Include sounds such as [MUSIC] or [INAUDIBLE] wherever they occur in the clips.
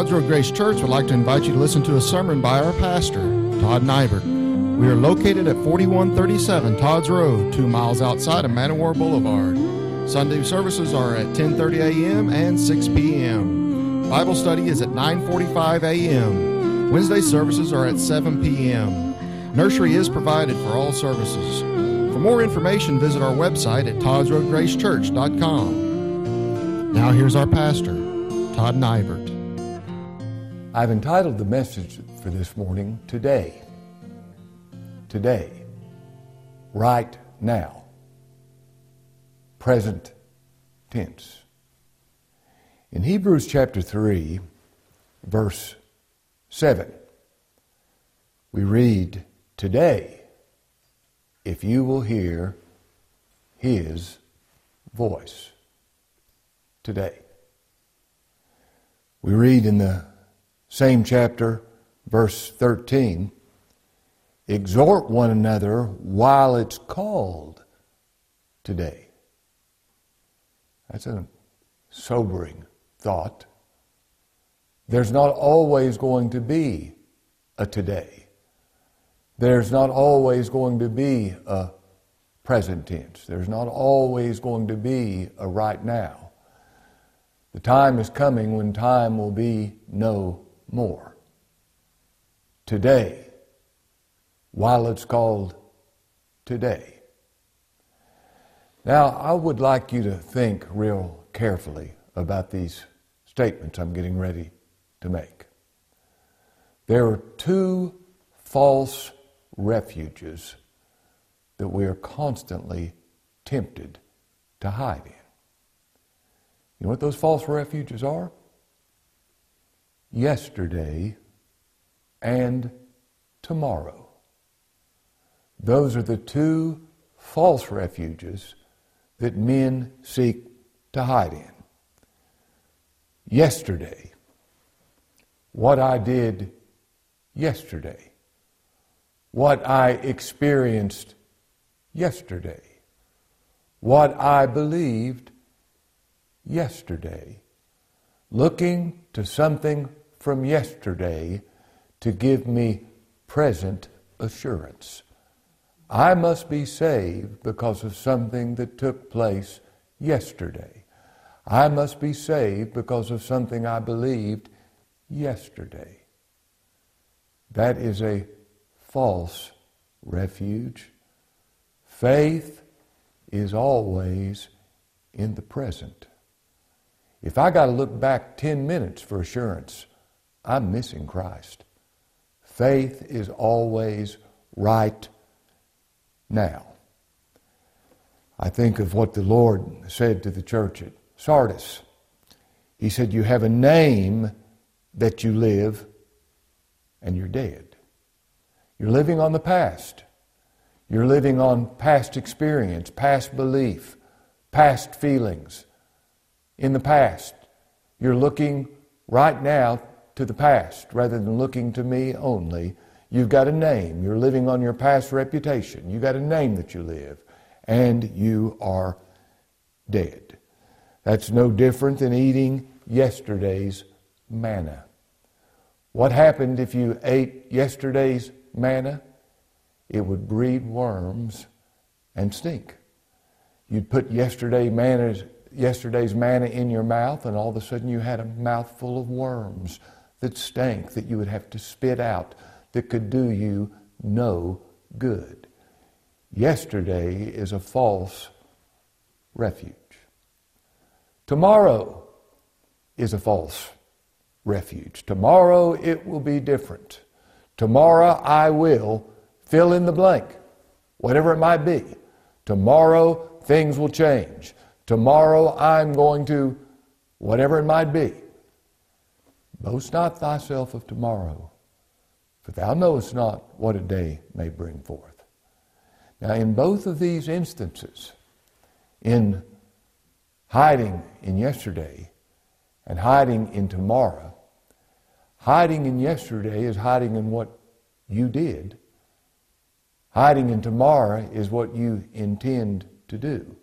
Todd's Road Grace Church would like to invite you to listen to a sermon by our pastor, Todd Nybert. We are located at 4137 Todd's Road, two miles outside of Man o' War Boulevard. Sunday services are at 10:30 a.m. and 6 p.m. Bible study is at 9:45 a.m. Wednesday services are at 7 p.m. Nursery is provided for all services. For more information, visit our website at toddsroadgracechurch.com. Now here's our pastor, Todd Nybert. I've entitled the message for this morning, Today. Today. Right now. Present tense. In Hebrews chapter 3, verse 7, we read, Today, if you will hear his voice. Today. We read in the same chapter, verse 13 exhort one another while it's called today. That's a sobering thought. There's not always going to be a today. There's not always going to be a present tense. There's not always going to be a right now. The time is coming when time will be no more. Today, while it's called today. Now, I would like you to think real carefully about these statements I'm getting ready to make. There are two false refuges that we are constantly tempted to hide in. You know what those false refuges are? Yesterday and tomorrow. Those are the two false refuges that men seek to hide in. Yesterday, what I did yesterday, what I experienced yesterday, what I believed yesterday, looking to something from yesterday to give me present assurance. I must be saved because of something that took place yesterday. I must be saved because of something I believed yesterday. That is a false refuge. Faith is always in the present. If I got to look back 10 minutes for assurance, I'm missing Christ. Faith is always right now. I think of what the Lord said to the church at Sardis. He said, You have a name that you live, and you're dead. You're living on the past. You're living on past experience, past belief, past feelings. In the past, you're looking right now to the past rather than looking to me only You've got a name. You're living on your past reputation. You've got a name that you live, and you are dead. That's no different than eating yesterday's manna. What happened if you ate yesterday's manna? It would breed worms and stink. You'd put yesterday yesterday's manna in your mouth, and all of a sudden you had a mouthful of worms that stank that you would have to spit out that could do you no good. Yesterday is a false refuge. Tomorrow is a false refuge. Tomorrow it will be different. Tomorrow I will fill in the blank, whatever it might be. Tomorrow things will change. Tomorrow I'm going to, whatever it might be. Boast not thyself of tomorrow, for thou knowest not what a day may bring forth. Now, in both of these instances, in hiding in yesterday and hiding in tomorrow, hiding in yesterday is hiding in what you did. Hiding in tomorrow is what you intend to do.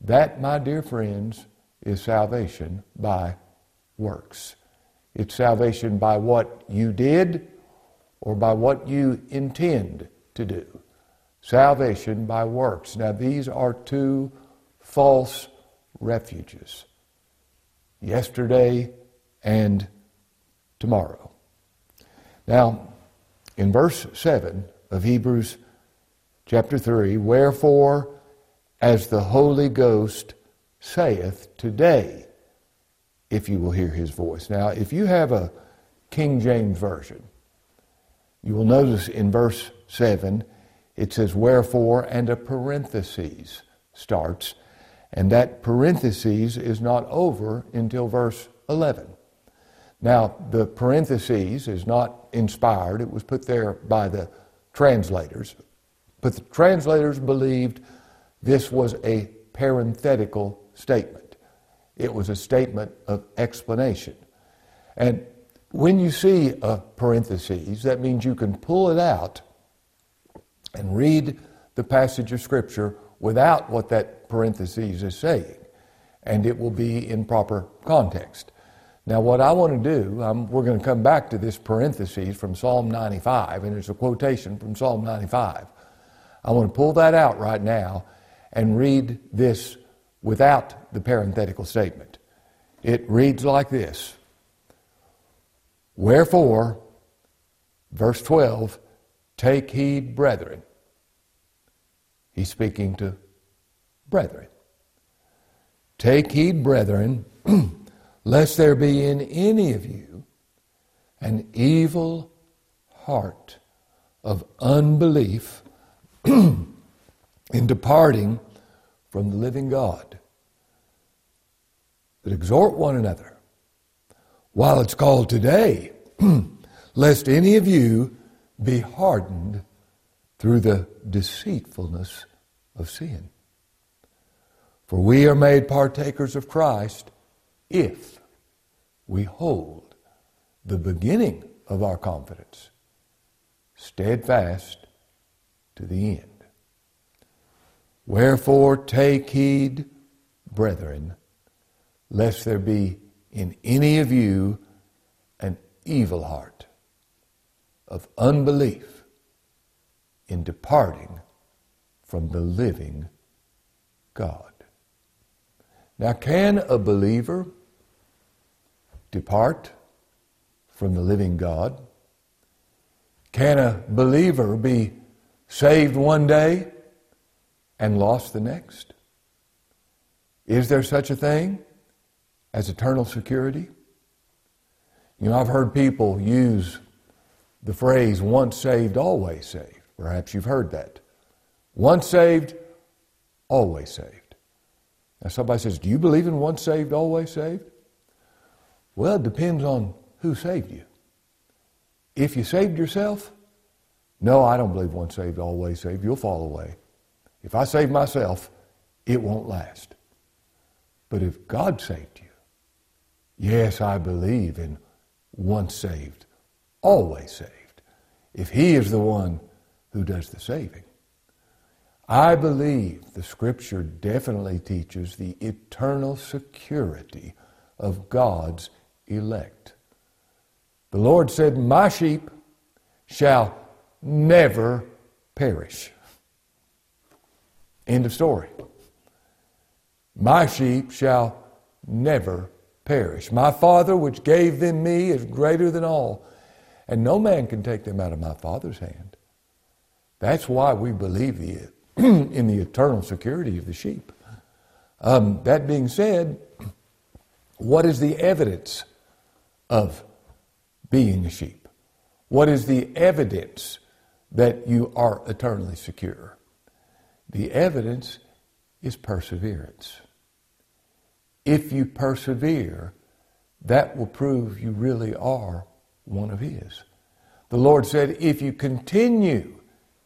That, my dear friends, is salvation by works. It's salvation by what you did or by what you intend to do. Salvation by works. Now, these are two false refuges yesterday and tomorrow. Now, in verse 7 of Hebrews chapter 3, wherefore, as the Holy Ghost saith today, if you will hear his voice. Now, if you have a King James Version, you will notice in verse 7 it says, wherefore, and a parenthesis starts, and that parenthesis is not over until verse 11. Now, the parenthesis is not inspired, it was put there by the translators. But the translators believed this was a parenthetical statement, it was a statement of explanation. And when you see a parenthesis, that means you can pull it out and read the passage of Scripture without what that parenthesis is saying, and it will be in proper context. Now, what I want to do, um, we're going to come back to this parenthesis from Psalm 95, and it's a quotation from Psalm 95. I want to pull that out right now and read this without the parenthetical statement. It reads like this Wherefore, verse 12, take heed, brethren. He's speaking to brethren. Take heed, brethren. [CLEARS THROAT] lest there be in any of you an evil heart of unbelief [CLEARS THROAT] in departing from the living God. that exhort one another while it's called today, [CLEARS THROAT] lest any of you be hardened through the deceitfulness of sin. For we are made partakers of Christ if we hold the beginning of our confidence steadfast to the end. Wherefore take heed, brethren, lest there be in any of you an evil heart of unbelief in departing from the living God. Now, can a believer depart from the living God? Can a believer be saved one day and lost the next? Is there such a thing as eternal security? You know, I've heard people use the phrase once saved, always saved. Perhaps you've heard that. Once saved, always saved. Now, somebody says, Do you believe in once saved, always saved? Well, it depends on who saved you. If you saved yourself, no, I don't believe once saved, always saved. You'll fall away. If I save myself, it won't last. But if God saved you, yes, I believe in once saved, always saved. If He is the one who does the saving. I believe the Scripture definitely teaches the eternal security of God's elect. The Lord said, My sheep shall never perish. End of story. My sheep shall never perish. My Father, which gave them me, is greater than all, and no man can take them out of my Father's hand. That's why we believe [CLEARS THROAT] in the eternal security of the sheep. Um, that being said, what is the evidence of being a sheep? What is the evidence that you are eternally secure? The evidence is perseverance. If you persevere, that will prove you really are one of His. The Lord said, If you continue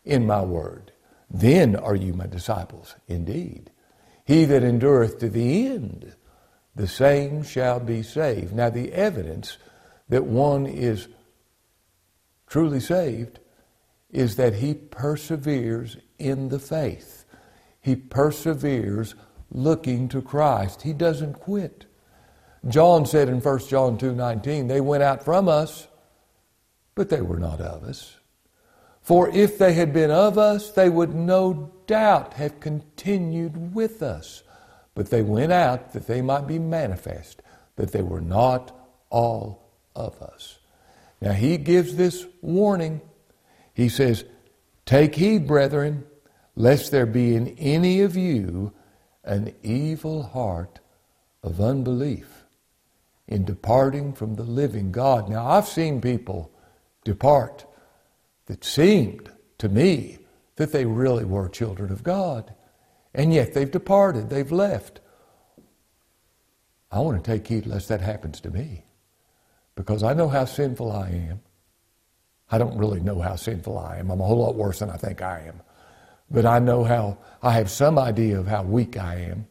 in my word, then are you my disciples indeed. He that endureth to the end the same shall be saved. Now, the evidence that one is truly saved is that he perseveres in the faith. He perseveres looking to Christ. He doesn't quit. John said in 1 John 2:19, they went out from us, but they were not of us. For if they had been of us, they would no doubt have continued with us. But they went out that they might be manifest, that they were not all of us. Now he gives this warning. He says, Take heed, brethren, lest there be in any of you an evil heart of unbelief in departing from the living God. Now, I've seen people depart that seemed to me that they really were children of God, and yet they've departed, they've left. I want to take heed lest that happens to me because I know how sinful I am. I don't really know how sinful I am. I'm a whole lot worse than I think I am. But I know how, I have some idea of how weak I am.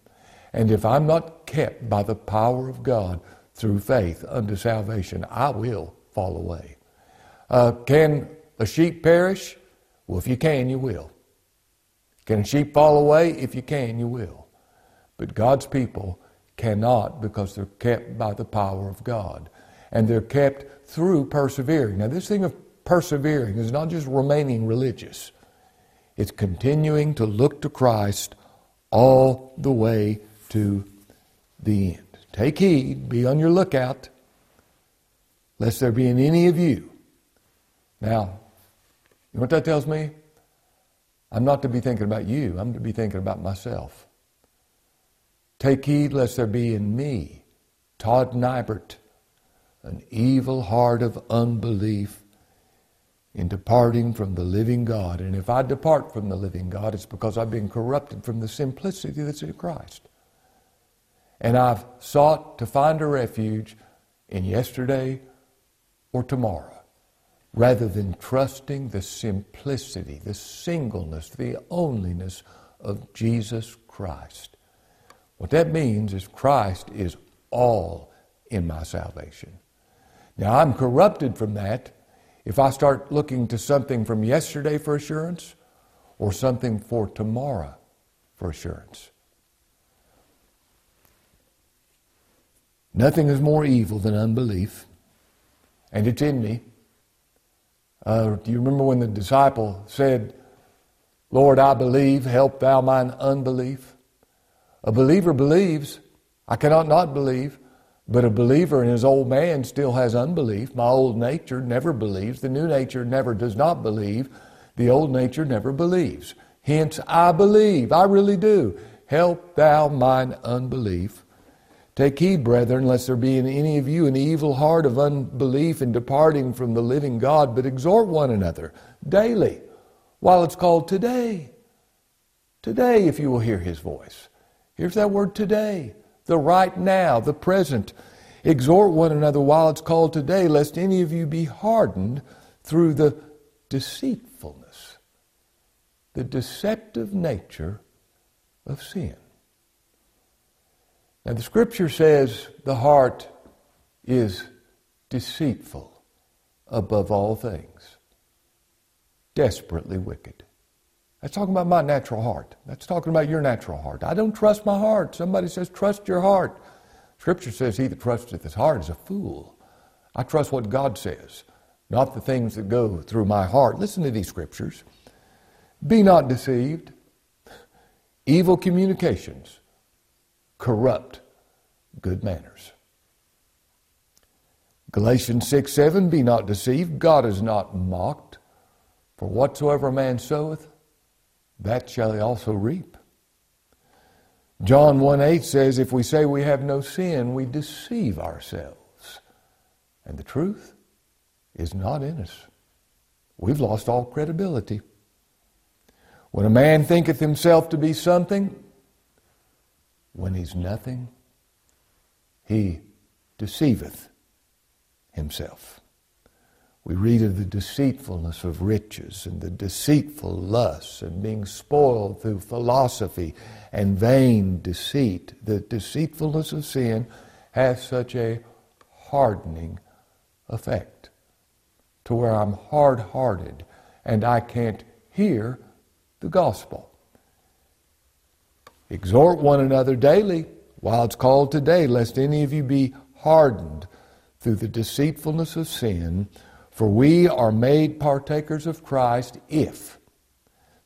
And if I'm not kept by the power of God through faith unto salvation, I will fall away. Uh, can a sheep perish? Well, if you can, you will. Can a sheep fall away? If you can, you will. But God's people cannot because they're kept by the power of God and they're kept through persevering. Now, this thing of persevering is not just remaining religious, it's continuing to look to Christ all the way to the end. Take heed, be on your lookout, lest there be in any of you. Now, you know what that tells me? I'm not to be thinking about you, I'm to be thinking about myself. Take heed lest there be in me, Todd Nybert, an evil heart of unbelief in departing from the living God. And if I depart from the living God, it's because I've been corrupted from the simplicity that's in Christ. And I've sought to find a refuge in yesterday or tomorrow rather than trusting the simplicity, the singleness, the onlyness of Jesus Christ. What that means is Christ is all in my salvation. Now, I'm corrupted from that if I start looking to something from yesterday for assurance or something for tomorrow for assurance. Nothing is more evil than unbelief, and it's in me. Uh, do you remember when the disciple said, Lord, I believe, help thou mine unbelief? A believer believes. I cannot not believe. But a believer in his old man still has unbelief. My old nature never believes. The new nature never does not believe. The old nature never believes. Hence, I believe. I really do. Help thou mine unbelief. Take heed, brethren, lest there be in any of you an evil heart of unbelief in departing from the living God, but exhort one another daily, while it's called today. Today, if you will hear his voice. Here's that word today the right now, the present. Exhort one another while it's called today, lest any of you be hardened through the deceitfulness, the deceptive nature of sin. Now, the scripture says the heart is deceitful above all things, desperately wicked. That's talking about my natural heart. That's talking about your natural heart. I don't trust my heart. Somebody says, trust your heart. Scripture says, he that trusteth his heart is a fool. I trust what God says, not the things that go through my heart. Listen to these scriptures. Be not deceived. Evil communications corrupt good manners. Galatians 6 7, be not deceived. God is not mocked. For whatsoever a man soweth, that shall he also reap. John 1 8 says, If we say we have no sin, we deceive ourselves, and the truth is not in us. We've lost all credibility. When a man thinketh himself to be something, when he's nothing, he deceiveth himself. We read of the deceitfulness of riches and the deceitful lusts and being spoiled through philosophy and vain deceit. The deceitfulness of sin has such a hardening effect to where I'm hard hearted and I can't hear the gospel. Exhort one another daily while it's called today, lest any of you be hardened through the deceitfulness of sin, for we are made partakers of Christ if.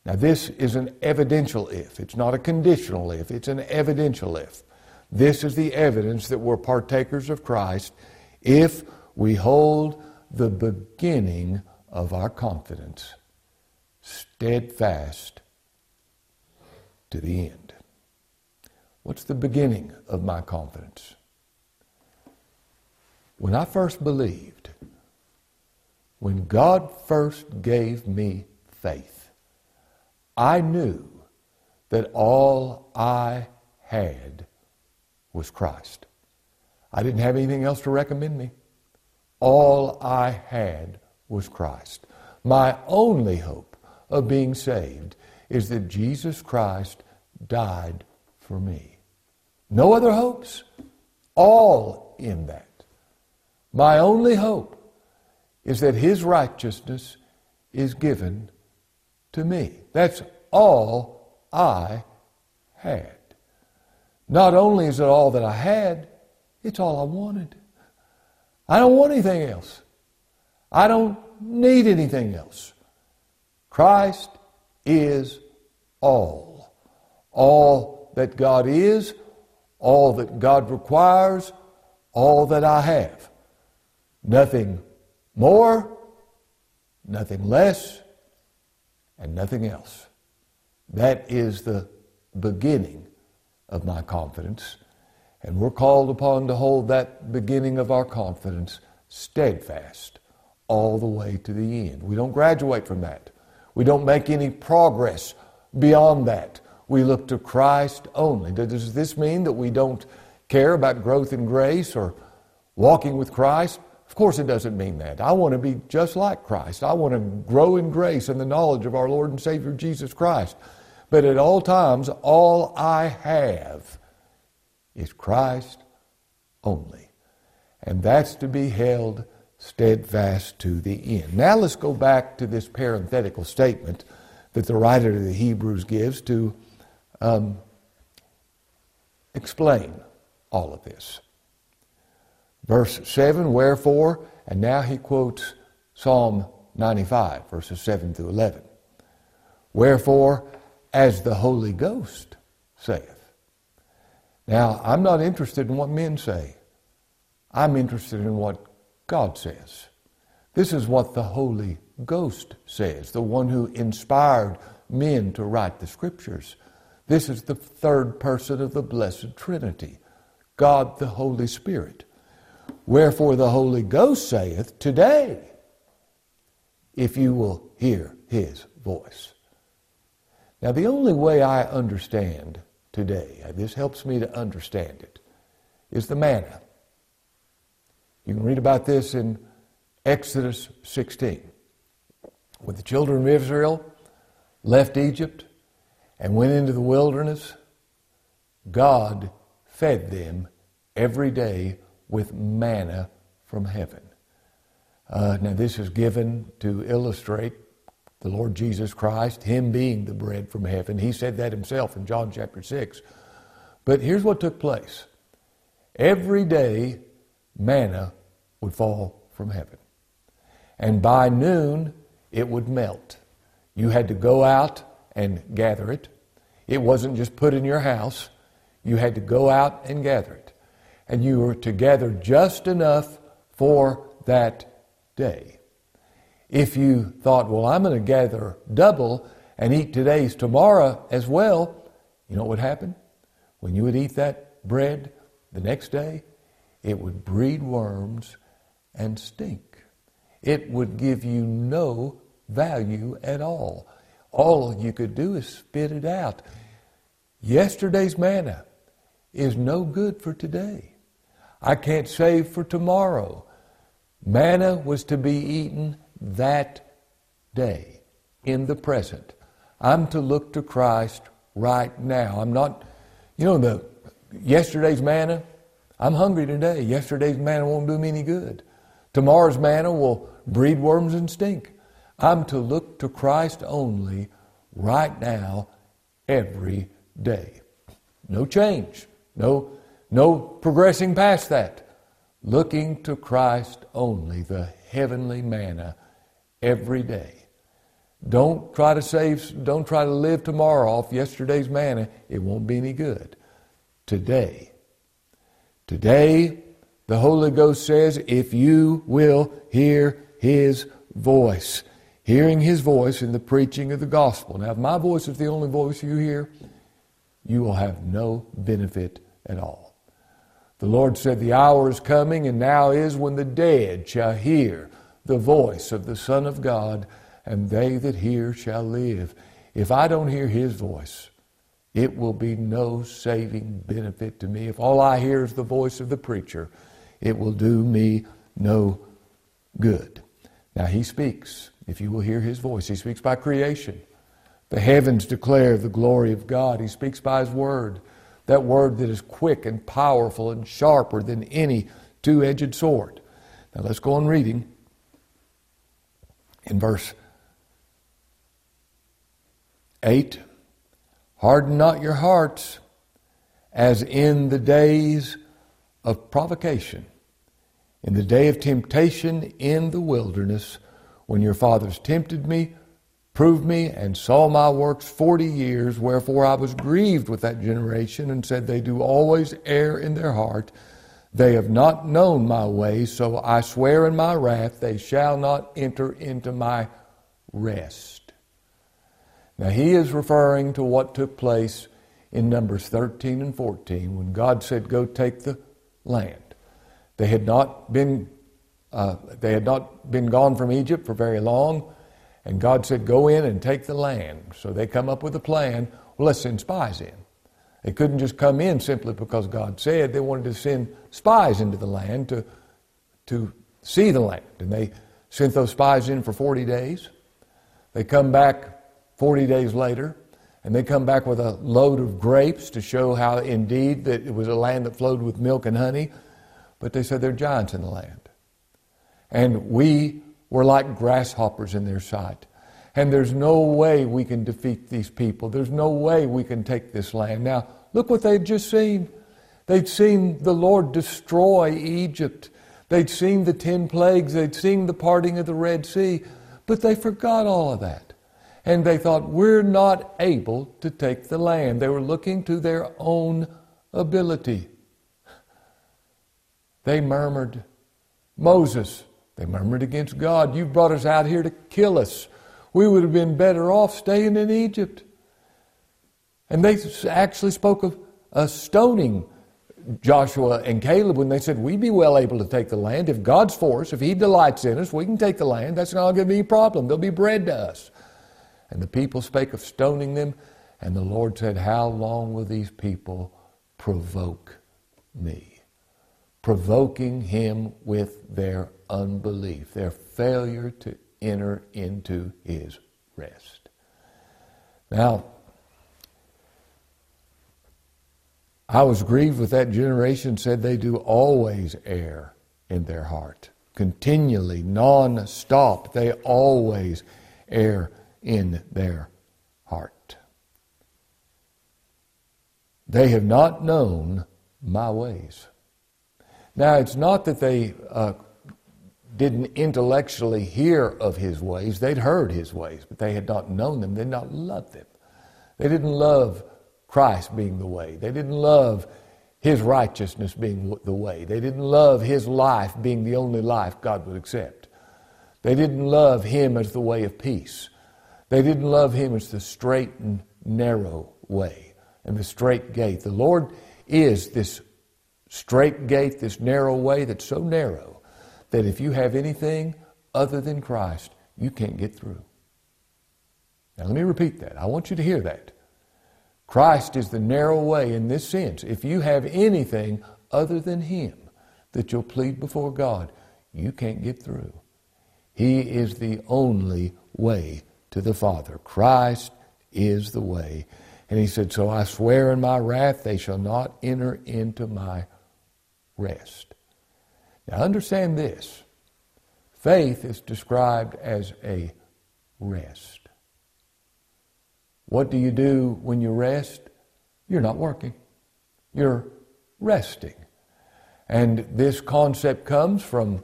Now, this is an evidential if. It's not a conditional if, it's an evidential if. This is the evidence that we're partakers of Christ if we hold the beginning of our confidence steadfast to the end. What's the beginning of my confidence? When I first believed, when God first gave me faith, I knew that all I had was Christ. I didn't have anything else to recommend me. All I had was Christ. My only hope of being saved is that Jesus Christ died for me. No other hopes. All in that. My only hope is that His righteousness is given to me. That's all I had. Not only is it all that I had, it's all I wanted. I don't want anything else. I don't need anything else. Christ is all. All that God is, all that God requires, all that I have. Nothing more, nothing less, and nothing else. That is the beginning of my confidence. And we're called upon to hold that beginning of our confidence steadfast all the way to the end. We don't graduate from that. We don't make any progress beyond that. We look to Christ only. Does this mean that we don't care about growth in grace or walking with Christ? Of course, it doesn't mean that. I want to be just like Christ. I want to grow in grace and the knowledge of our Lord and Savior Jesus Christ. But at all times, all I have is Christ only. And that's to be held steadfast to the end. Now let's go back to this parenthetical statement that the writer of the Hebrews gives to um, explain all of this. Verse 7, wherefore, and now he quotes Psalm 95, verses 7 through 11. Wherefore, as the Holy Ghost saith. Now, I'm not interested in what men say. I'm interested in what God says. This is what the Holy Ghost says, the one who inspired men to write the Scriptures. This is the third person of the Blessed Trinity, God the Holy Spirit. Wherefore the Holy Ghost saith, Today, if you will hear his voice. Now, the only way I understand today, this helps me to understand it, is the manna. You can read about this in Exodus 16. When the children of Israel left Egypt and went into the wilderness, God fed them every day with manna from heaven. Uh, now, this is given to illustrate the Lord Jesus Christ, Him being the bread from heaven. He said that Himself in John chapter 6. But here's what took place every day, manna would fall from heaven. And by noon, it would melt. You had to go out and gather it. It wasn't just put in your house, you had to go out and gather it and you were to gather just enough for that day. If you thought, well, I'm going to gather double and eat today's tomorrow as well, you know what would happen? When you would eat that bread the next day, it would breed worms and stink. It would give you no value at all. All you could do is spit it out. Yesterday's manna is no good for today. I can't save for tomorrow. Manna was to be eaten that day, in the present. I'm to look to Christ right now. I'm not, you know, the yesterday's manna. I'm hungry today. Yesterday's manna won't do me any good. Tomorrow's manna will breed worms and stink. I'm to look to Christ only right now, every day. No change. No No progressing past that. Looking to Christ only, the heavenly manna, every day. Don't try to save, don't try to live tomorrow off yesterday's manna. It won't be any good. Today. Today, the Holy Ghost says, if you will hear His voice, hearing His voice in the preaching of the gospel. Now, if my voice is the only voice you hear, you will have no benefit at all. The Lord said, The hour is coming, and now is when the dead shall hear the voice of the Son of God and they that hear shall live. If I don't hear his voice, it will be no saving benefit to me. If all I hear is the voice of the preacher, it will do me no good. Now he speaks. If you will hear his voice, he speaks by creation. The heavens declare the glory of God. He speaks by his word, that word that is quick and powerful and sharper than any two edged sword. Now let's go on reading in verse 8 Harden not your hearts as in the days of provocation, in the day of temptation in the wilderness, when your fathers tempted me, proved me, and saw my works forty years. Wherefore I was grieved with that generation, and said, They do always err in their heart. They have not known my ways, so I swear in my wrath, they shall not enter into my rest. Now, he is referring to what took place in Numbers 13 and 14 when God said, Go take the land. They had not been, uh, they had not been gone from Egypt for very long, and God said, Go in and take the land. So they come up with a plan. Well, let's send spies in. They couldn't just come in simply because God said. They wanted to send spies into the land to, to see the land. And they sent those spies in for 40 days. They come back 40 days later, and they come back with a load of grapes to show how indeed that it was a land that flowed with milk and honey. But they said there are giants in the land. And we were like grasshoppers in their sight. And there's no way we can defeat these people. There's no way we can take this land. Now, look what they'd just seen. They'd seen the Lord destroy Egypt. They'd seen the ten plagues. They'd seen the parting of the Red Sea. But they forgot all of that and they thought, we're not able to take the land. They were looking to their own ability. They murmured. Moses, they murmured against God. You brought us out here to kill us. We would have been better off staying in Egypt. And they actually spoke of a stoning Joshua and Caleb when they said, We'd be well able to take the land. If God's for us, if He delights in us, we can take the land. That's not going to be a problem. There'll be bread to us. And the people spake of stoning them. And the Lord said, How long will these people provoke me? Provoking him with their unbelief, their failure to enter into his rest. Now, I was grieved with that generation, said they do always err in their heart. Continually, non stop, they always err in their heart. They have not known my ways. Now, it's not that they uh, didn't intellectually hear of his ways. They'd heard his ways, but they had not known them. They had not loved them. They didn't love Christ being the way. They didn't love his righteousness being the way. They didn't love his life being the only life God would accept. They didn't love him as the way of peace. They didn't love him as the straight and narrow way and the straight gate. The Lord is this straight gate, this narrow way that's so narrow that if you have anything other than Christ, you can't get through. Now, let me repeat that. I want you to hear that. Christ is the narrow way in this sense. If you have anything other than Him that you'll plead before God, you can't get through. He is the only way to the Father. Christ is the way. And he said, So I swear in my wrath, they shall not enter into my rest. Now understand this faith is described as a rest. What do you do when you rest? You're not working, you're resting. And this concept comes from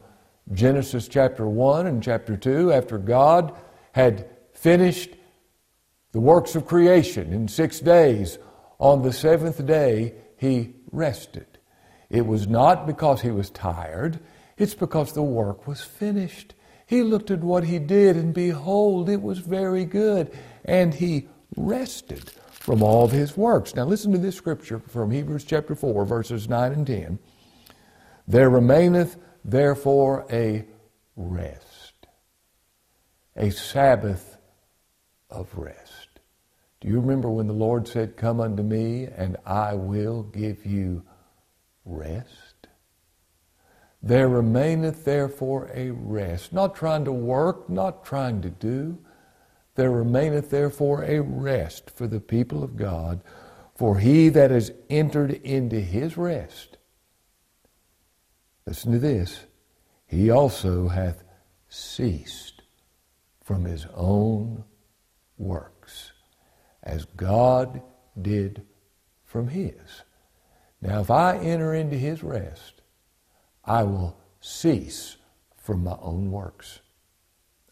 Genesis chapter 1 and chapter 2 after God had finished the works of creation in six days. On the seventh day, he rested. It was not because he was tired, it's because the work was finished. He looked at what he did, and behold, it was very good. And he rested from all of his works. Now, listen to this scripture from Hebrews chapter 4, verses 9 and 10. There remaineth therefore a rest, a Sabbath of rest. Do you remember when the Lord said, Come unto me, and I will give you rest? There remaineth therefore a rest, not trying to work, not trying to do. There remaineth therefore a rest for the people of God, for he that has entered into his rest, listen to this, he also hath ceased from his own works, as God did from his. Now, if I enter into his rest, I will cease from my own works.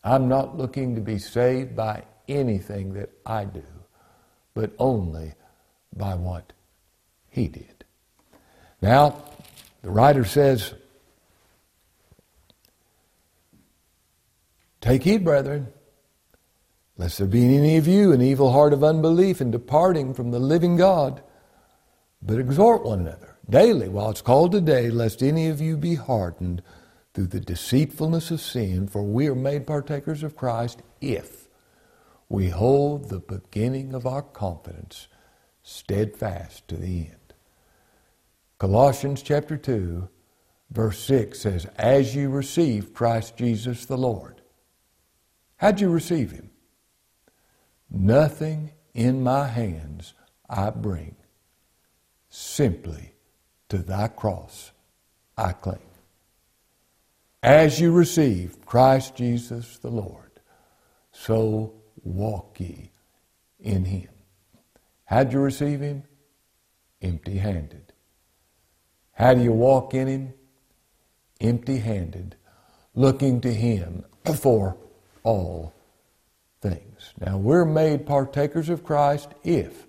I'm not looking to be saved by anything that I do, but only by what he did. Now, the writer says, Take heed, brethren, lest there be in any of you an evil heart of unbelief in departing from the living God, but exhort one another daily while it's called today, lest any of you be hardened through the deceitfulness of sin, for we are made partakers of Christ if we hold the beginning of our confidence steadfast to the end. Colossians chapter 2, verse 6 says, As you receive Christ Jesus the Lord. How'd you receive him? Nothing in my hands I bring, simply to thy cross I cling. As you receive Christ Jesus the Lord, so walk ye in him. How'd you receive him? Empty handed. How do you walk in him? Empty handed, looking to him for all things. Now we're made partakers of Christ if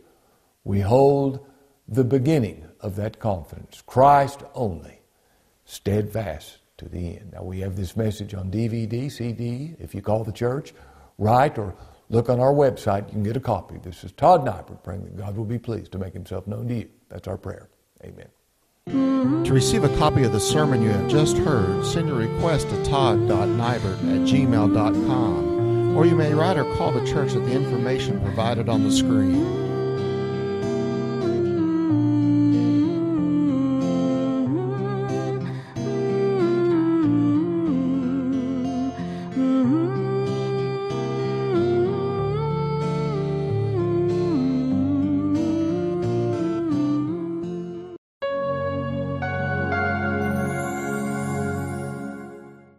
we hold the beginning of that confidence. Christ only, steadfast to the end. Now, we have this message on DVD, CD. If you call the church, write or look on our website, you can get a copy. This is Todd Nybert praying that God will be pleased to make himself known to you. That's our prayer. Amen. To receive a copy of the sermon you have just heard, send your request to todd.nybert at gmail.com, or you may write or call the church at the information provided on the screen.